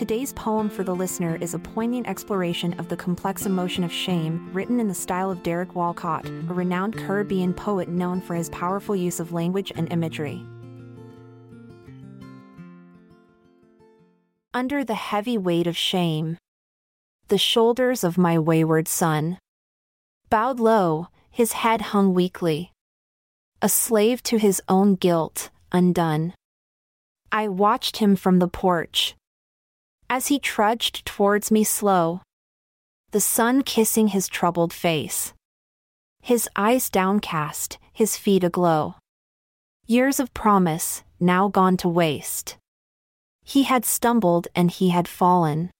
Today's poem for the listener is a poignant exploration of the complex emotion of shame, written in the style of Derek Walcott, a renowned Caribbean poet known for his powerful use of language and imagery. Under the heavy weight of shame, the shoulders of my wayward son bowed low, his head hung weakly, a slave to his own guilt, undone. I watched him from the porch as he trudged towards me slow, the sun kissing his troubled face, his eyes downcast, his feet aglow. Years of promise, now gone to waste. He had stumbled and he had fallen,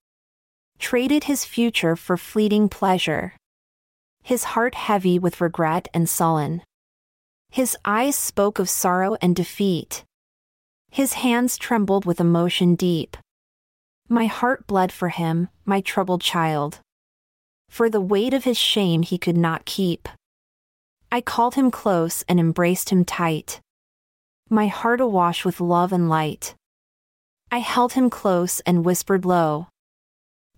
traded his future for fleeting pleasure, his heart heavy with regret and sullen. His eyes spoke of sorrow and defeat. His hands trembled with emotion deep. My heart bled for him, my troubled child. For the weight of his shame he could not keep. I called him close and embraced him tight. My heart awash with love and light. I held him close and whispered low.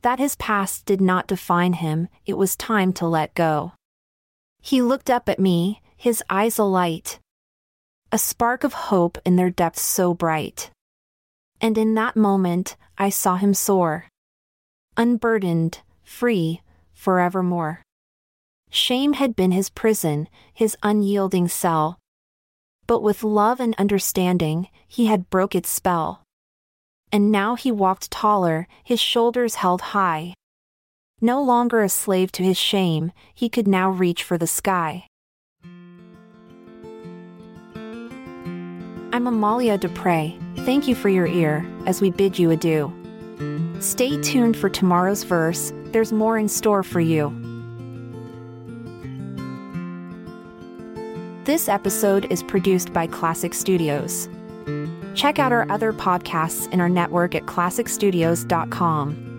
That his past did not define him, it was time to let go. He looked up at me, his eyes alight. A spark of hope in their depths so bright and in that moment, I saw him soar. Unburdened, free, forevermore. Shame had been his prison, his unyielding cell. But with love and understanding, he had broke its spell. And now he walked taller, his shoulders held high. No longer a slave to his shame, he could now reach for the sky. I'm Amalia Dupre. Thank you for your ear as we bid you adieu. Stay tuned for tomorrow's verse, there's more in store for you. This episode is produced by Klassic Studios. Check out our other podcasts in our network at klassicstudios.com.